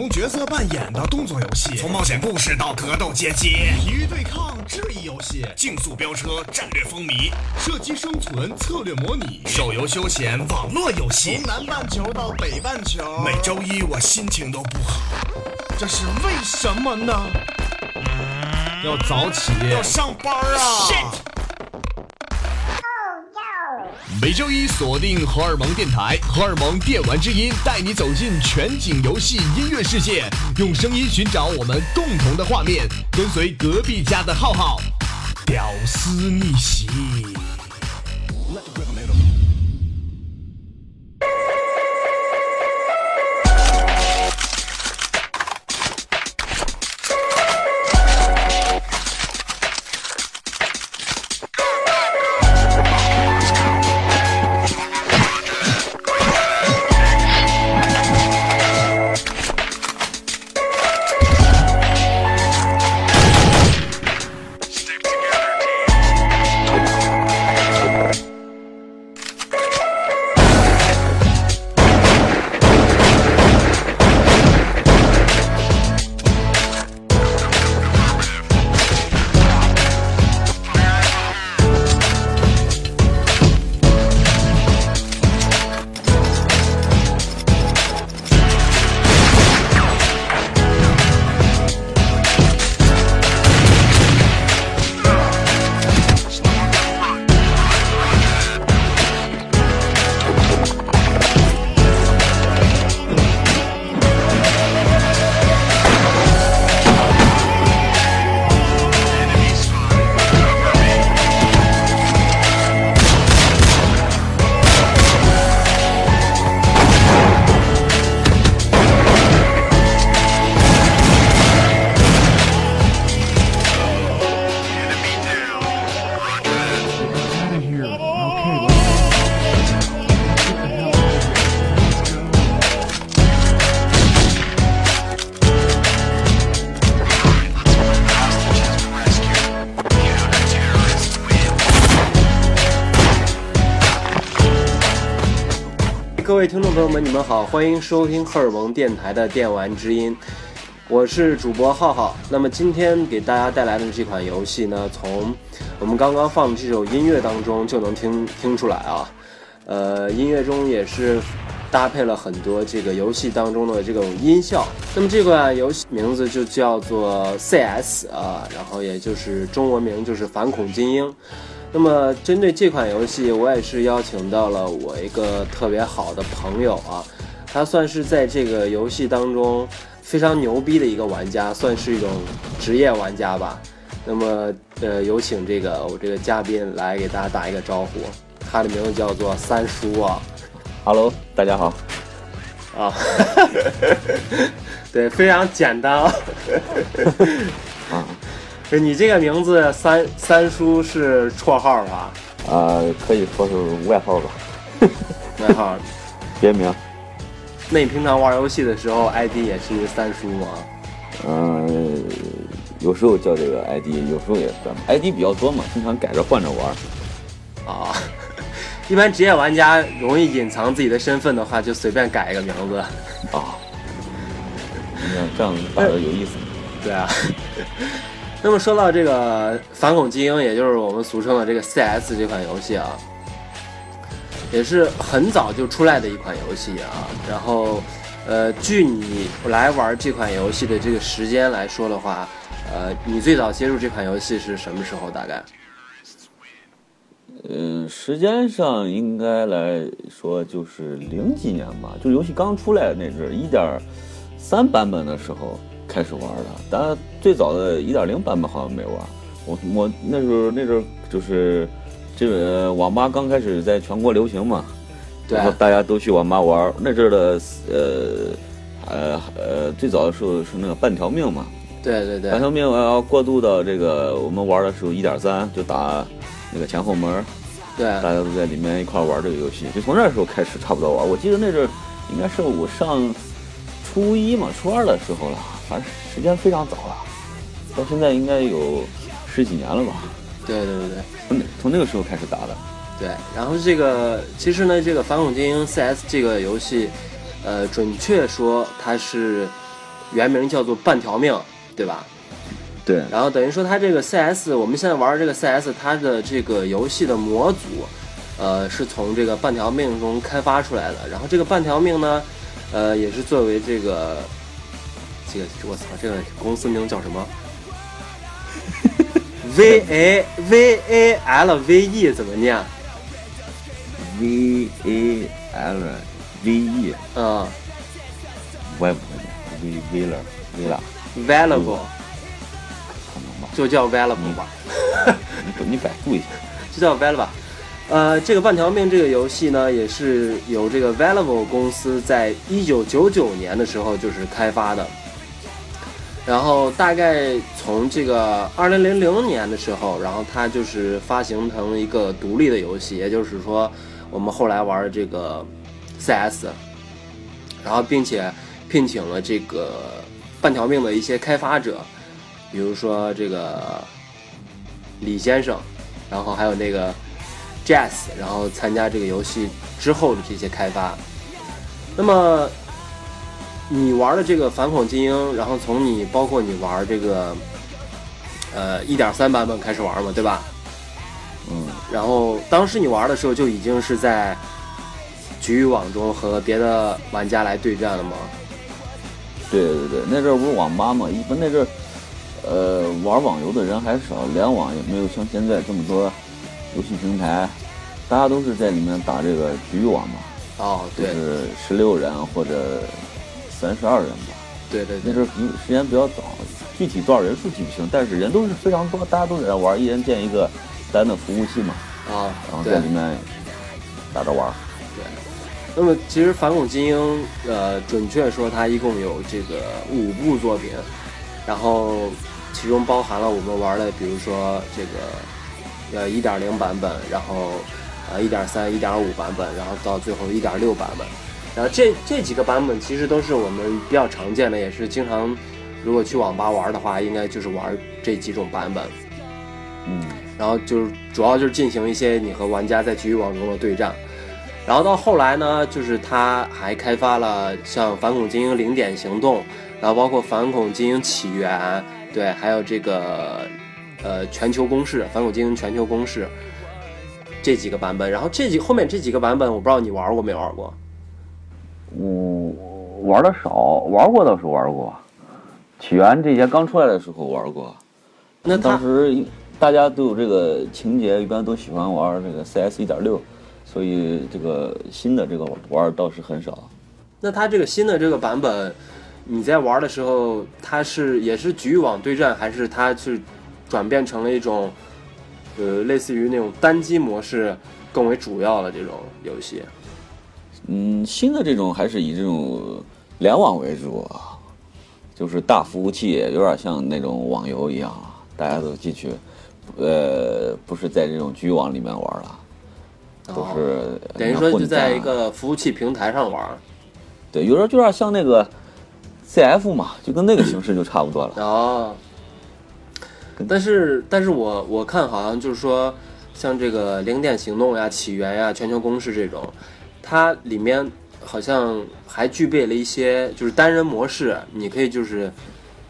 从角色扮演到动作游戏，从冒险故事到格斗街机，体育对抗、智力游戏，竞速飙车、战略风靡，射击生存、策略模拟，手游休闲、网络游戏从，南半球到北半球，每周一我心情都不好，这是为什么呢？要早起，要上班啊 Shit 每周一锁定荷尔蒙电台，荷尔蒙电玩之音带你走进全景游戏音乐世界，用声音寻找我们共同的画面，跟随隔壁家的浩浩，屌丝逆袭。各位听众朋友们，你们好，欢迎收听荷尔蒙电台的电玩之音，我是主播浩浩。那么今天给大家带来的这款游戏呢，从我们刚刚放的这首音乐当中就能听听出来啊，呃，音乐中也是搭配了很多这个游戏当中的这种音效。那么这款游戏名字就叫做 CS 啊，然后也就是中文名就是反恐精英。那么针对这款游戏，我也是邀请到了我一个特别好的朋友啊，他算是在这个游戏当中非常牛逼的一个玩家，算是一种职业玩家吧。那么呃，有请这个我这个嘉宾来给大家打一个招呼，他的名字叫做三叔啊 Hello，大家好。啊，对，非常简单啊。啊就你这个名字三三叔是绰号吧？啊、可以说是外号吧，外号。别名。那你平常玩游戏的时候，ID 也是三叔吗？嗯、有时候叫这个 ID，有时候也算 ID 比较多嘛，经常改着换着玩。啊，一般职业玩家容易隐藏自己的身份的话，就随便改一个名字。啊，你看这样打的有意思。对啊。那么说到这个反恐精英，也就是我们俗称的这个 CS 这款游戏啊，也是很早就出来的一款游戏啊。然后，呃，据你来玩这款游戏的这个时间来说的话，呃，你最早接触这款游戏是什么时候？大概？嗯、时间上应该来说就是零几年吧，就游戏刚出来的那阵儿，一点三版本的时候开始玩的。当然，最早的一点零版本好像没玩。我我那时候那阵儿就是这个网吧刚开始在全国流行嘛，对然后大家都去网吧玩。那阵儿的呃呃呃，最早的时候是那个半条命嘛，对对对半，条命我要过渡到这个我们玩的时候一点三就打那个前后门。对大家都在里面一块玩这个游戏，就从那时候开始差不多玩。我记得那阵应该是我上初一嘛、初二的时候了，反正时间非常早了，到现在应该有十几年了吧。对对对对。从那从那个时候开始打的。对，然后这个其实呢，这个《反恐精英 CS》这个游戏，呃，准确说它是原名叫做半条命，对吧？对，然后等于说它这个 CS，我们现在玩的这个 CS，它的这个游戏的模组，呃，是从这个半条命中开发出来的。然后这个半条命呢，呃，也是作为这个这个我操，这个公司名叫什么？V A V A L V E 怎么念？V A L V E，嗯我也不会念，V V 了 V 了，，Valuable 可能吧？就叫 Valuable 吧。你你百度一下。就叫 Valve 吧。呃，这个半条命这个游戏呢，也是由这个 Valve 公司在一九九九年的时候就是开发的，然后大概从这个二零零零年的时候，然后它就是发行成一个独立的游戏，也就是说我们后来玩的这个 CS，然后并且聘请了这个半条命的一些开发者，比如说这个李先生。然后还有那个 Jazz，然后参加这个游戏之后的这些开发。那么你玩的这个反恐精英，然后从你包括你玩这个呃一点三版本开始玩嘛，对吧？嗯，然后当时你玩的时候就已经是在局域网中和别的玩家来对战了吗？对对对，那阵儿不是网吧嘛，一般那阵儿，呃，玩网游的人还少，联网也没有像现在这么多游戏平台，大家都是在里面打这个局域网嘛，哦，对就是十六人或者三十二人吧。对对对那阵儿因为时间比较早，具体多少人数记不清，但是人都是非常多，大家都在那玩，一人建一个单的服务器嘛，啊，然后在里面打着玩对。那么其实《反恐精英》呃，准确说它一共有这个五部作品，然后其中包含了我们玩的，比如说这个呃一点零版本，然后呃一点三、一点五版本，然后到最后一点六版本。然后这这几个版本其实都是我们比较常见的，也是经常如果去网吧玩的话，应该就是玩这几种版本。嗯，然后就是主要就是进行一些你和玩家在局域网中的对战。然后到后来呢，就是他还开发了像《反恐精英零点行动》，然后包括《反恐精英起源》，对，还有这个呃全球攻势，《反恐精英全球攻势》这几个版本。然后这几后面这几个版本，我不知道你玩过没玩过？我玩的少，玩过倒是玩过，起源这些刚出来的时候玩过。那当时大家都有这个情节，一般都喜欢玩这个 CS 一点六，所以这个新的这个玩倒是很少。那它这个新的这个版本，你在玩的时候，它是也是局域网对战，还是它是转变成了一种，呃，类似于那种单机模式更为主要的这种游戏？嗯，新的这种还是以这种联网为主，啊，就是大服务器，有点像那种网游一样，大家都进去，呃，不是在这种局域网里面玩了，都是哦等于说就在一个服务器平台上玩。对，有时候就有点像那个 CF 嘛，就跟那个形式就差不多了。哦，但是但是我我看好像就是说，像这个零点行动呀、起源呀、全球攻势这种，它里面好像还具备了一些就是单人模式，你可以就是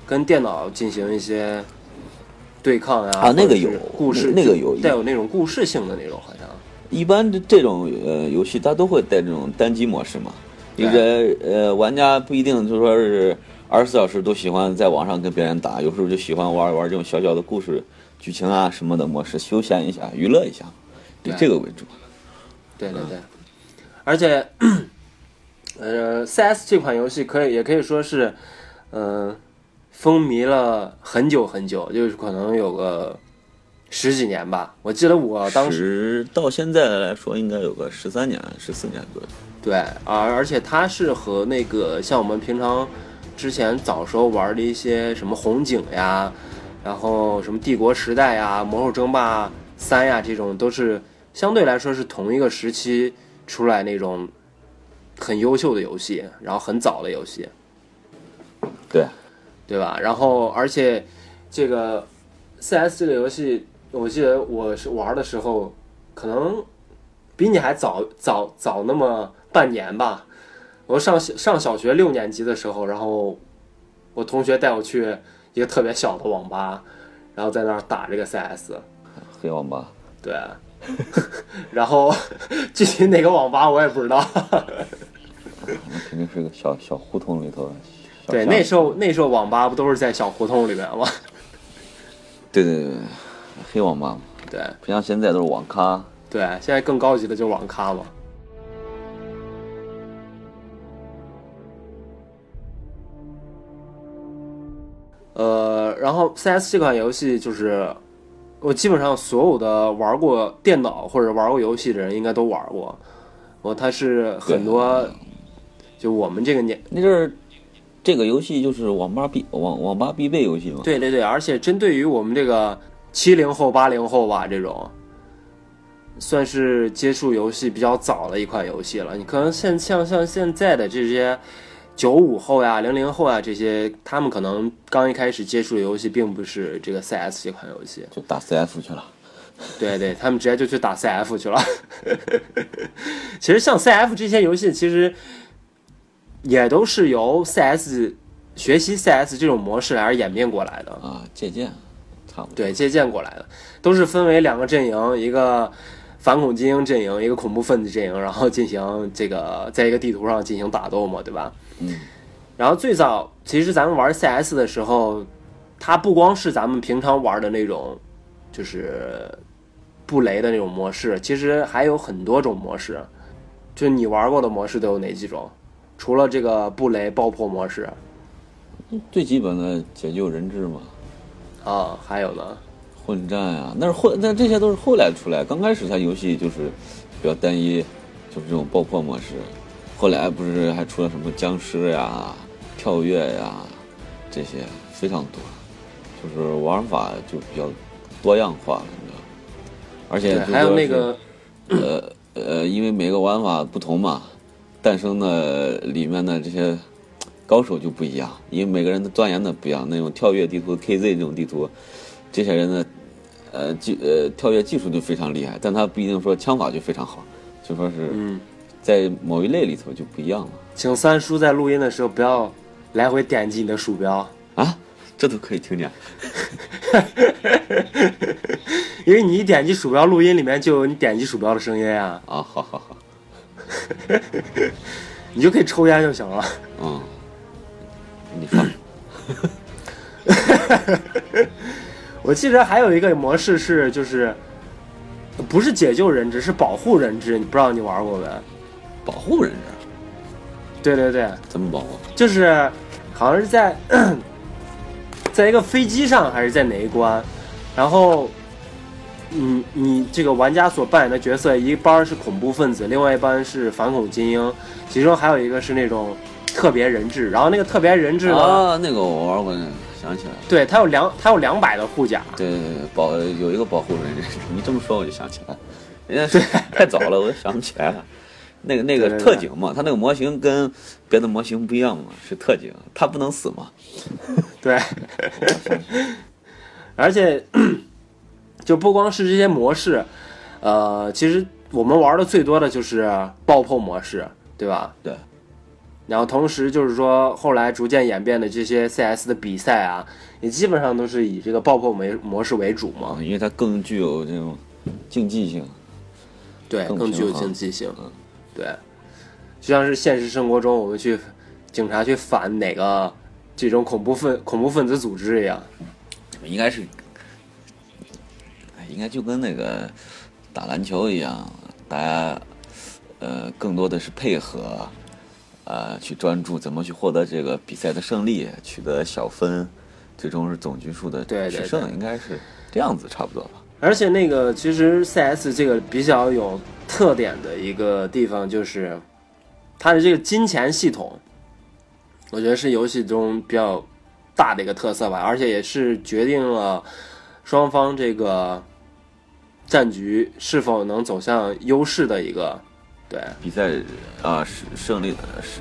跟电脑进行一些对抗呀。啊那个有故事，那那个有带有那种故事性的那种，好像。一般这这种呃游戏，它都会带这种单机模式嘛。一个呃玩家不一定就说是二十四小时都喜欢在网上跟别人打，有时候就喜欢玩一玩这种小小的故事、剧情啊什么的模式，休闲一下、娱乐一下，以对这个为主。对对对，而且，呃，CS 这款游戏可以也可以说是，嗯、风靡了很久很久，就是可能有个十几年吧。我记得我当时时到现在来说，应该有个十三年、十四年左右。对，而而且它是和那个像我们平常之前早时候玩的一些什么红警呀，然后什么帝国时代呀、魔兽争霸三呀这种，都是相对来说是同一个时期出来那种很优秀的游戏，然后很早的游戏，对，对吧？然后而且这个 CS 这个游戏，我记得我是玩的时候，可能比你还早早早那么半年吧。我上小上小学六年级的时候，然后我同学带我去一个特别小的网吧，然后在那儿打这个 CS，黑网吧，对，然后 具体哪个网吧我也不知道。那肯定是个小小胡同里头。小 对，那时候那时候网吧不都是在小胡同里面吗？对对对对，黑网吧嘛，对不像现在都是网咖。对，现在更高级的就是网咖嘛。呃，然后 CS 这款游戏就是我基本上所有的玩过电脑或者玩过游戏的人应该都玩过。我它是很多就我们这个年那阵儿，这个游戏就是网吧必网网吧必备游戏嘛。对对对，而且针对于我们这个七零后、八零后吧，这种算是接触游戏比较早的一款游戏了。你可能现像像现在的这些九五后呀、零零后啊这些，他们可能刚一开始接触的游戏并不是这个 CS 这款游戏，就打 CF 去了。对对，他们直接就去打 CF 去了。其实像 CF 这些游戏，其实也都是由 CS 学习 CS 这种模式而演变过来的。啊，借鉴，差不多。对，借鉴过来的，都是分为两个阵营，一个反恐精英阵营，一个恐怖分子阵营，然后进行这个在一个地图上进行打斗嘛，对吧？嗯。然后最早其实咱们玩 CS 的时候，它不光是咱们平常玩的那种，就是布雷的那种模式，其实还有很多种模式。就你玩过的模式都有哪几种？除了这个布雷爆破模式最基本的解救人质嘛，啊，还有呢？混战啊、那是后那这些都是后来出来，刚开始它游戏就是比较单一，就是这种爆破模式。后来不是还出了什么僵尸呀、跳跃呀这些非常多，就是玩法就比较多样化了，你知道？而且，还有那个呃呃，因为每个玩法不同嘛，诞生的里面的这些高手就不一样，因为每个人的钻研的不一样。那种跳跃地图 KZ 这种地图，这些人的呃技呃跳跃技术就非常厉害，但他不一定说枪法就非常好，就说是嗯。在某一类里头就不一样了。请三叔在录音的时候不要来回点击你的鼠标，啊，这都可以听见。因为你一点击鼠标，录音里面就有你点击鼠标的声音啊，啊，好好好，你就可以抽烟就行了。嗯，你说，我记得还有一个模式是，就是不是解救人质，是保护人质，你不知道你玩过没？保护人质对对对，怎么保护？就是好像是在 在一个飞机上还是在哪一关，然后。你你这个玩家所扮演的角色，一班是恐怖分子，另外一班是反恐精英，其中还有一个是那种特别人质。然后那个特别人质呢，啊，那个我玩过，那个想起来了。对他有两他有两百的护甲，对对对，保有一个保护人质，你这么说我就想起来，人家 太早了，我都想不起来了。那个那个特警嘛，他那个模型跟别的模型不一样嘛，是特警，他不能死嘛。对，而且就不光是这些模式，呃，其实我们玩的最多的就是爆破模式，对吧？对。然后同时就是说，后来逐渐演变的这些 CS 的比赛啊，也基本上都是以这个爆破模模式为主嘛。啊，因为它更具有这种竞技性。对，更更具有竞技性嗯。对，就像是现实生活中我们去警察去反哪个这种恐怖分恐怖分子组织一样。应该是，哎应该就跟那个打篮球一样，大家呃更多的是配合，呃去专注怎么去获得这个比赛的胜利，取得小分，最终是总局数的对对取胜，对应该是这样子差不多吧。而且那个其实 CS 这个比较有特点的一个地方就是它的这个金钱系统，我觉得是游戏中比较大的一个特色吧，而且也是决定了双方这个战局是否能走向优势的一个对。比赛啊是胜利的是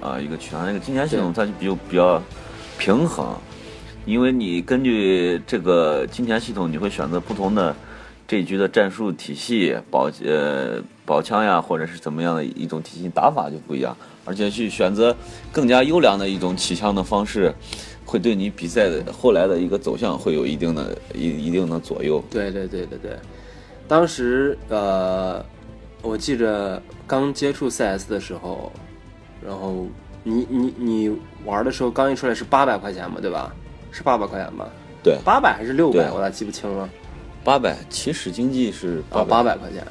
啊一个取向，那个金钱系统它就比较比较平衡，因为你根据这个金钱系统，你会选择不同的这一局的战术体系，保呃宝枪呀，或者是怎么样的一种体系打法就不一样，而且去选择更加优良的一种起枪的方式，会对你比赛的后来的一个走向会有一定的一一定的左右。对对对对对，当时呃，我记着刚接触 CS 的时候，然后你你你玩的时候刚一出来是八百块钱嘛，对吧？是八百块钱吧？对，八百还是六百？对我咋记不清了？八百起始经济是啊，八八百块钱。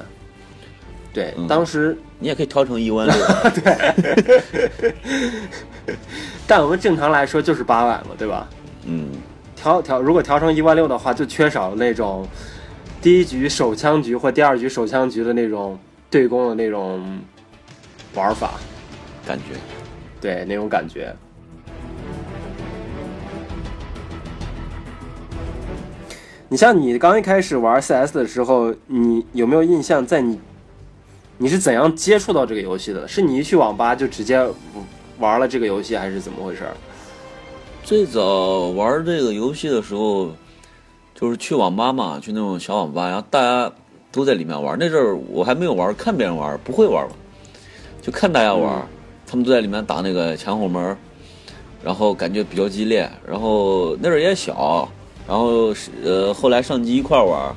对，嗯当时你也可以调成一万六。对但我们正常来说就是八百嘛，对吧？嗯，调调如果调成一万六的话，就缺少那种第一局手枪局或第二局手枪局的那种对攻的那种玩法，感觉对那种感觉。你像你刚一开始玩 CS 的时候，你有没有印象？在你你是怎样接触到这个游戏的？是你一去网吧就直接玩了这个游戏，还是怎么回事？最早玩这个游戏的时候，就是去网吧嘛，去那种小网吧，然后大家都在里面玩。那阵儿我还没有玩，看别人玩，不会玩嘛，就看大家玩，他们都在里面打那个前后门，然后感觉比较激烈。然后那阵儿也小，然后是呃后来上机一块儿玩，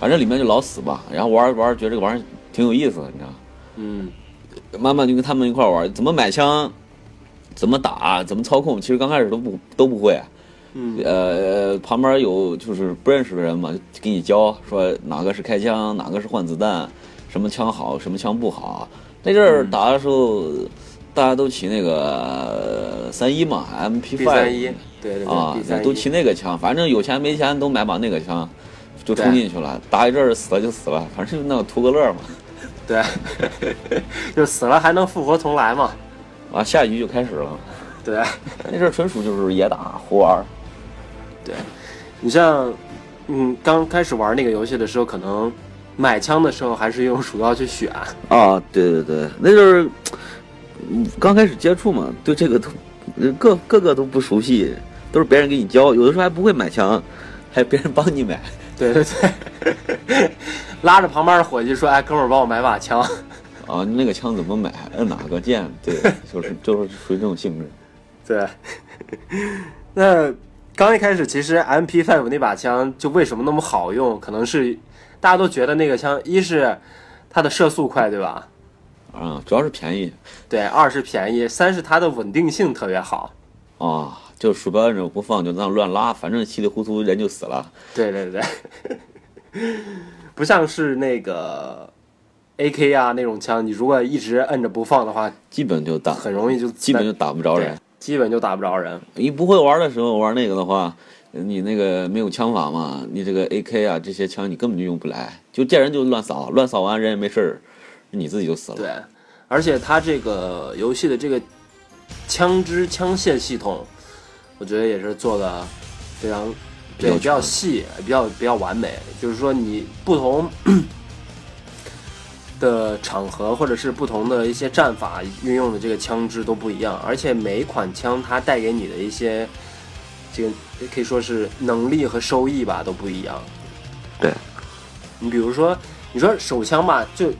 反正里面就老死吧。然后玩着玩着觉得这个玩意儿挺有意思的，你知道？嗯慢慢就跟他们一块儿玩，怎么买枪，怎么打，怎么操控，其实刚开始都不都不会。嗯呃，旁边有就是不认识的人嘛，就给你教说哪个是开枪，哪个是换子弹，什么枪好，什么枪不好。那阵儿打的时候，大家都骑那个三一嘛，MP B 5三一，对对对啊，都骑那个枪，反正有钱没钱都买把那个枪，就冲进去了。打一阵儿死了就死了，反正就那个图个乐嘛。对，就死了还能复活重来嘛？啊，下一局就开始了。对，那阵儿纯属就是野打胡玩。对，你像，嗯，刚开始玩那个游戏的时候，可能买枪的时候还是用鼠标去选，啊，对对对，那就是嗯刚开始接触嘛，对这个都呃各个个都不熟悉，都是别人给你教，有的时候还不会买枪，还有别人帮你买。对对对，拉着旁边的伙计说：“哎，哥们儿，帮我买把枪。啊，那个枪怎么买？摁哪个键？对，就是就是属于这种性质。”对，那刚一开始，其实 M P five 那把枪就为什么那么好用？可能是大家都觉得那个枪，一是它的射速快，对吧？啊，主要是便宜对，二是便宜，三是它的稳定性特别好。啊，就鼠标摁着不放，就那样乱拉，反正稀里糊涂人就死了。对对对，不像是那个 AK 啊那种枪，你如果一直摁着不放的话，基本就打，很容易就基本就打不着人。，基本就打不着人。你不会玩的时候玩那个的话，你那个没有枪法嘛，你这个 AK 啊这些枪你根本就用不来，就见人就乱扫，乱扫完人也没事儿，你自己就死了。对，而且它这个游戏的这个枪支枪械系统，我觉得也是做的非常对比较细，比较比较完美。就是说你不同 的场合或者是不同的一些战法运用的这个枪支都不一样，而且每一款枪它带给你的一些这个可以说是能力和收益吧都不一样。对，你比如说你说手枪吧，就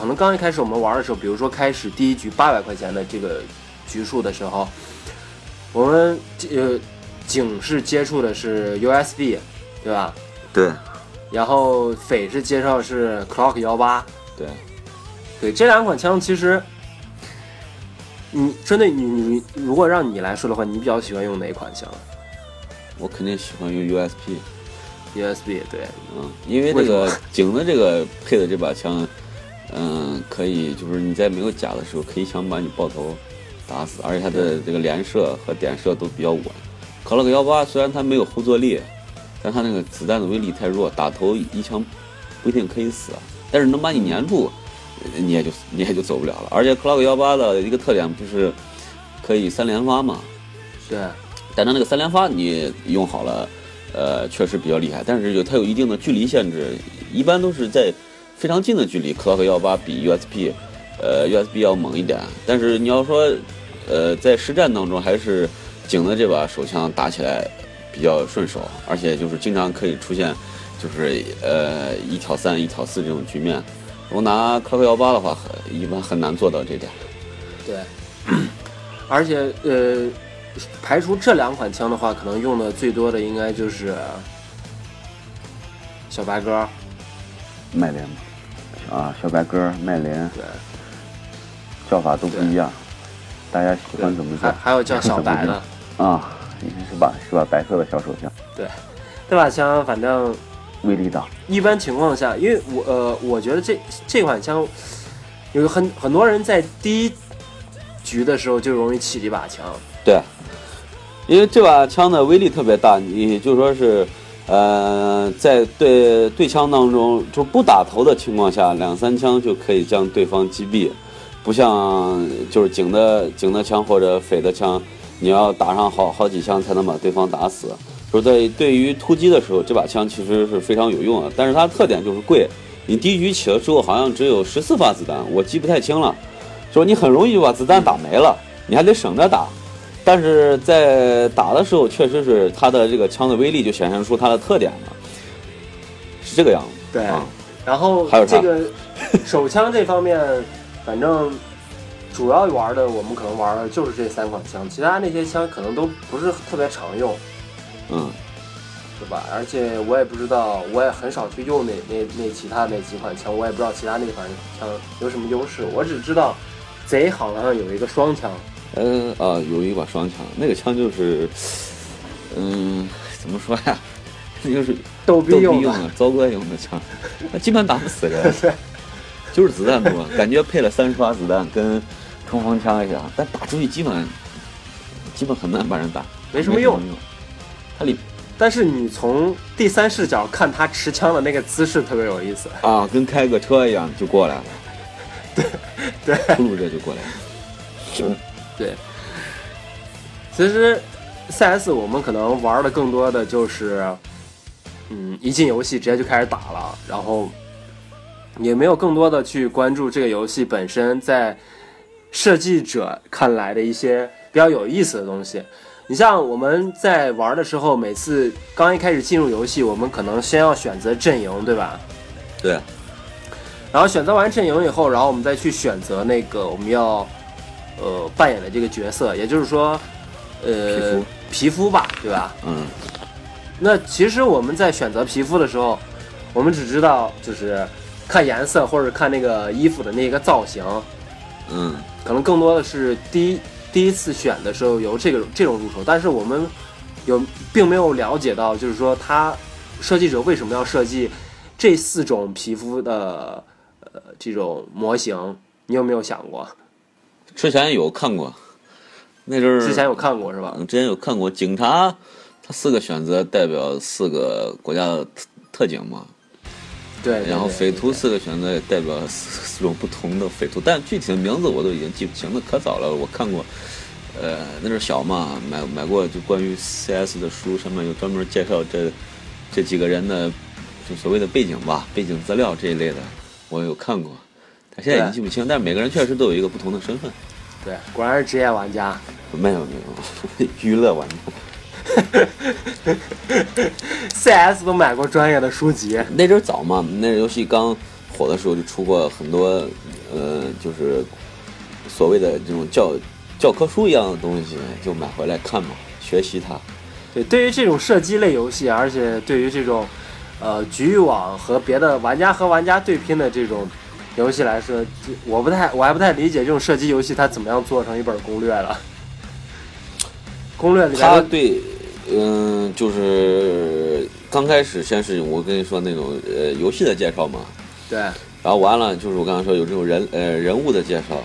可能刚一开始我们玩的时候，比如说开始第一局八百块钱的这个局数的时候，我们呃警是接触的是 USB，对吧？对。然后匪是介绍是 Clock 幺八，对，对这两款枪其实，你针对你你你如果让你来说的话，你比较喜欢用哪一款枪？我肯定喜欢用 USB。USB 对，嗯，因为这个警的这个配的这把枪，嗯，可以就是你在没有甲的时候，可以想把你爆头打死，而且它的这个连射和点射都比较稳。克洛克幺八虽然它没有后坐力，但它那个子弹的威力太弱，打头一枪不一定可以死，但是能把你粘住，你也就你也就走不了了。而且克洛克幺八的一个特点不是可以三连发嘛，对但它那个三连发你用好了，呃，确实比较厉害，但是有它有一定的距离限制，一般都是在非常近的距离，Clock 幺八比 USB，呃，USB 要猛一点。但是你要说，呃，在实战当中，还是警的这把手枪打起来比较顺手，而且就是经常可以出现，就是呃一挑三、一挑四这种局面，如果拿克克幺八的话，很一般很难做到这点。对，而且呃，排除这两款枪的话，可能用的最多的应该就是小白鸽。麦林啊，小白鸽、麦林，对，叫法都不一样，大家喜欢怎么叫？还还有叫 小白的啊，是吧？是吧？白色的小手枪。对，这把枪反正威力大。一般情况下，因为我呃，我觉得这这款枪有很很多人在第一局的时候就容易起这把枪。对，因为这把枪的威力特别大，你就说是。呃，在对对枪当中，就不打头的情况下，两三枪就可以将对方击毙，不像就是警的警的枪或者匪的枪，你要打上好好几枪才能把对方打死。说在对于突击的时候，这把枪其实是非常有用的，但是它的特点就是贵。你第一局起了之后，好像只有十四发子弹，我记不太清了。说你很容易就把子弹打没了，你还得省着打。但是在打的时候，确实是它的这个枪的威力就显现出它的特点了，是这个样子。对，然后还有这个手枪这方面，反正主要玩的我们可能玩的就是这三款枪，其他那些枪可能都不是特别常用，嗯，对吧？而且我也不知道，我也很少去用那那那其他那几款枪，我也不知道其他那款枪有什么优势，我只知道贼好像有一个双枪。嗯啊，有一把双枪，那个枪就是，嗯，怎么说呀？那就是逗逼用的，糟哥用的枪，那基本打不死人，就是子弹多，感觉配了三十发子弹跟冲锋枪一样，但打出去基本基本很难把人打，没什么用。它里，但是你从第三视角看他持枪的那个姿势特别有意思啊，跟开个车一样就过来了，对对，突兀着就过来了，是。对，其实 CS 我们可能玩的更多的就是，嗯，一进游戏直接就开始打了，然后也没有更多的去关注这个游戏本身在设计者看来的一些比较有意思的东西。你像我们在玩的时候，每次刚一开始进入游戏，我们可能先要选择阵营，对吧？对。然后选择完阵营以后，然后我们再去选择那个我们要。呃，扮演的这个角色，也就是说，呃，皮肤吧，对吧？嗯。那其实我们在选择皮肤的时候，我们只知道就是看颜色或者看那个衣服的那个造型。嗯。可能更多的是第一第一次选的时候由这个这种入手，但是我们有并没有了解到，就是说他设计者为什么要设计这四种皮肤的呃这种模型？你有没有想过？之前有看过，那阵儿之前有看过是吧？之前有看过，警察他四个选择代表四个国家的特特警嘛。对。然后匪徒四个选择也代表四四种不同的匪徒，但具体的名字我都已经记不清了，可早了。我看过，呃，那阵小嘛，买买过就关于 CS 的书，上面有专门介绍这这几个人的就所谓的背景吧，背景资料这一类的，我有看过。但现在已经记不清，但是每个人确实都有一个不同的身份。对，果然是职业玩家。没有没有，娱乐玩家。CS 都买过专业的书籍。那阵早嘛，那游戏刚火的时候就出过很多，呃，就是所谓的这种教教科书一样的东西，就买回来看嘛，学习它。对，对于这种射击类游戏，而且对于这种呃局域网和别的玩家和玩家对拼的这种。游戏来说，我不太，我还不太理解这种射击游戏它怎么样做成一本攻略了。攻略里面，他对，嗯，就是刚开始先是我跟你说那种呃游戏的介绍嘛，对，然后完了就是我刚才说有这种人呃人物的介绍，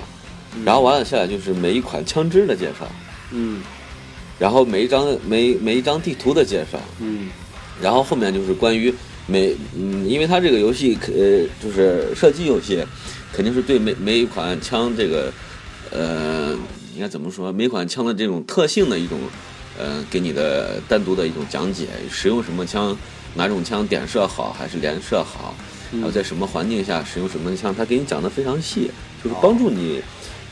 然后完了下来就是每一款枪支的介绍，嗯，然后每一张每每一张地图的介绍，嗯，然后后面就是关于。每嗯，因为它这个游戏呃，就是射击游戏，肯定是对每每一款枪这个呃，应该怎么说？每款枪的这种特性的一种呃，给你的单独的一种讲解，使用什么枪，哪种枪点射好还是连射好，然后在什么环境下使用什么枪，他给你讲的非常细，就是帮助你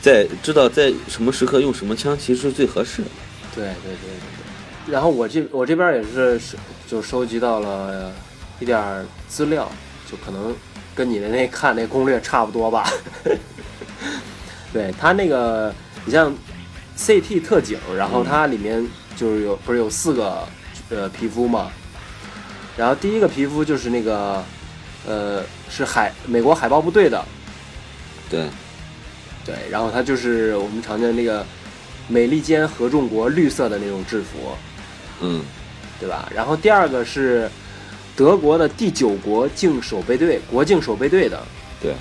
在知道在什么时刻用什么枪其实是最合适的。对对对对。然后我这我这边也是就收集到了。一点资料，就可能跟你的那看那攻略差不多吧。对它那个，你像 CT 特警，然后它里面就是有不是有四个呃皮肤嘛？然后第一个皮肤就是那个呃是海美国海豹部队的，对，对，然后它就是我们常见的那个美利坚合众国绿色的那种制服，嗯对吧？然后第二个是德国的第九国境守备队国境守备队的，对，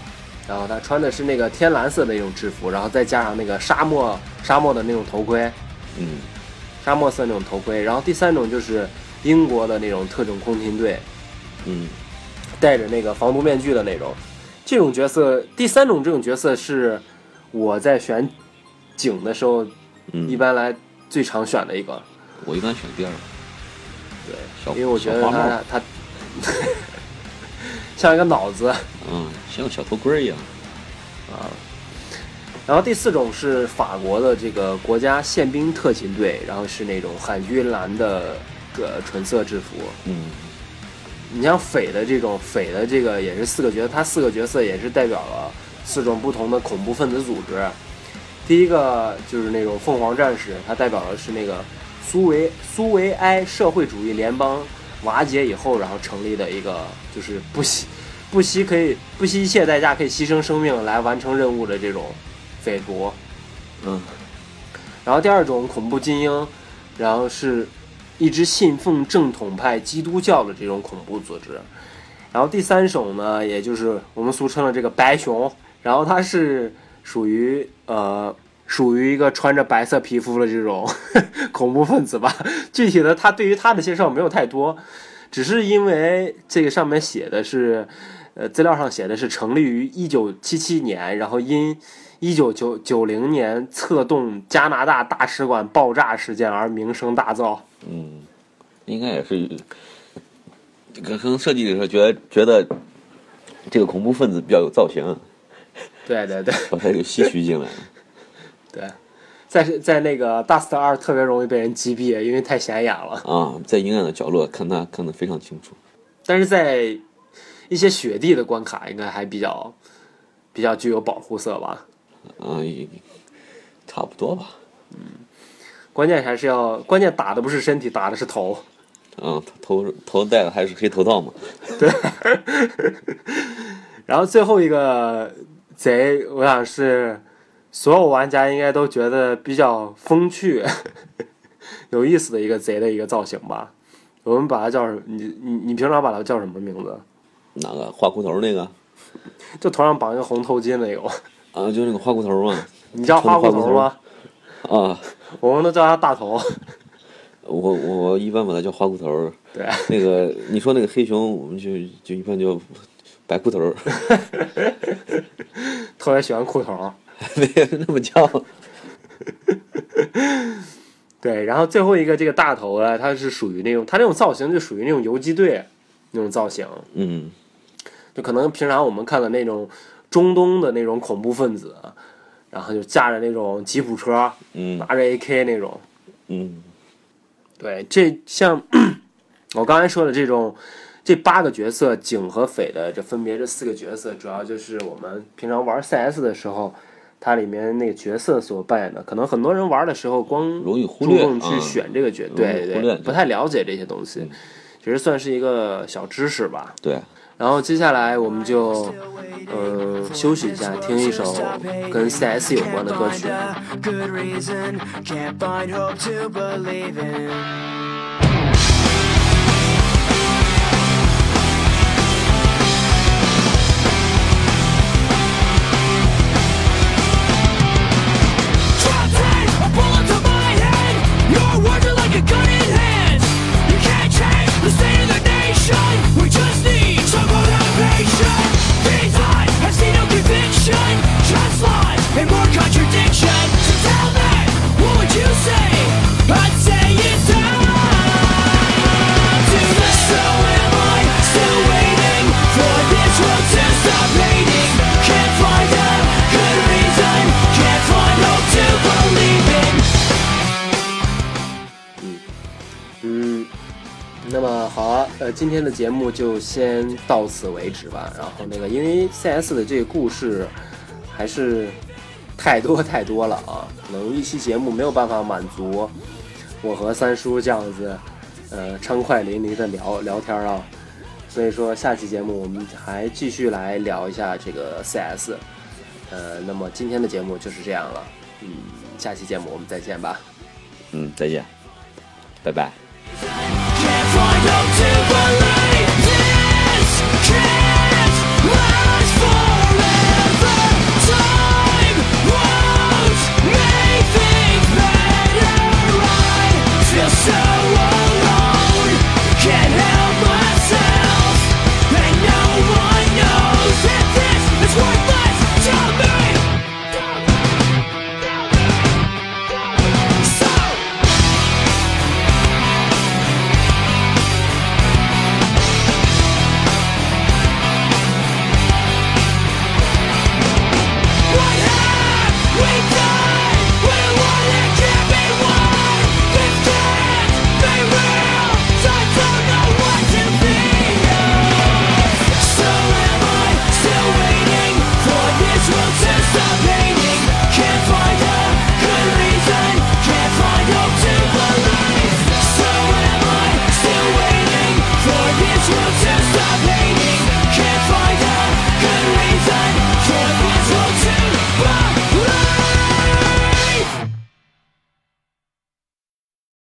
然后他穿的是那个天蓝色的那种制服，然后再加上那个沙漠沙漠的那种头盔，嗯。沙漠色那种头盔。然后第三种就是英国的那种特种空勤队，嗯。戴着那个防毒面具的那种。这种角色，第三种这种角色是我在选警的时候嗯，一般来最常选的一个，我一般选第二个，对，因为我觉得他他 像一个脑子。嗯，像个小头盔一样，啊。然后第四种是法国的这个国家宪兵特勤队，然后是那种海军蓝的呃纯色制服。嗯你像匪的这种匪的这个也是四个角色，它四个角色也是代表了四种不同的恐怖分子组织。第一个就是那种凤凰战士，它代表的是那个苏维苏维埃社会主义联邦瓦解以后，然后成立的一个就是不惜不惜可以不惜一切代价可以牺牲生命来完成任务的这种匪徒。嗯然后第二种恐怖精英，然后是一支信奉正统派基督教的这种恐怖组织。然后第三种呢，也就是我们俗称的这个白熊，然后它是属于呃属于一个穿着白色皮肤的这种 恐怖分子吧。具体的，他对于他的介绍没有太多，只是因为这个上面写的是，呃，资料上写的是成立于一九七七年，然后因一九九九零年策动加拿大大使馆爆炸事件而名声大噪。嗯，应该也是，这个可能设计的时候觉得觉得这个恐怖分子比较有造型，对对对把他给吸取进来了。对，在在那个大 Star 二特别容易被人击毙，因为太显眼了。啊，在阴暗的角落看他看得非常清楚。但是在一些雪地的关卡，应该还比较比较具有保护色吧。啊，也差不多吧。嗯关键还是要关键打的不是身体，打的是头。嗯，头头戴的还是黑头套嘛。对 然后最后一个贼，我想是所有玩家应该都觉得比较风趣、有意思的一个贼的一个造型吧。我们把它叫什么？你你你平常把它叫什么名字？哪个花裤头那个？就头上绑一个红头巾那个，啊，就那个花裤头嘛。你叫花裤头吗？啊，我们都叫他大头。我我一般把它叫花裤头。对，那个你说那个黑熊，我们就就一般叫白裤头，特别喜欢裤头。没有那么叫。对，然后最后一个这个大头啊，他是属于那种，他那种造型就属于那种游击队那种造型，嗯就可能平常我们看的那种中东的那种恐怖分子，然后就驾着那种吉普车，嗯拿着 AK 那种。嗯对，这像 我刚才说的这种这八个角色，警和匪的这分别这四个角色，主要就是我们平常玩 CS 的时候，它里面那个角色所扮演的。可能很多人玩的时候光容易忽略注重去啊选这个角，容易对对对，不太了解这些东西嗯，其实算是一个小知识吧。对，然后接下来我们就呃休息一下，听一首跟 CS 有关的歌曲。呃，今天的节目就先到此为止吧。然后那个，因为 CS 的这个故事还是太多太多了啊，可能一期节目没有办法满足我和三叔这样子，呃，畅快淋漓的聊聊天啊。所以说，下期节目我们还继续来聊一下这个 CS。呃，那么今天的节目就是这样了，嗯，下期节目我们再见吧。嗯，再见，拜拜。要去婚了。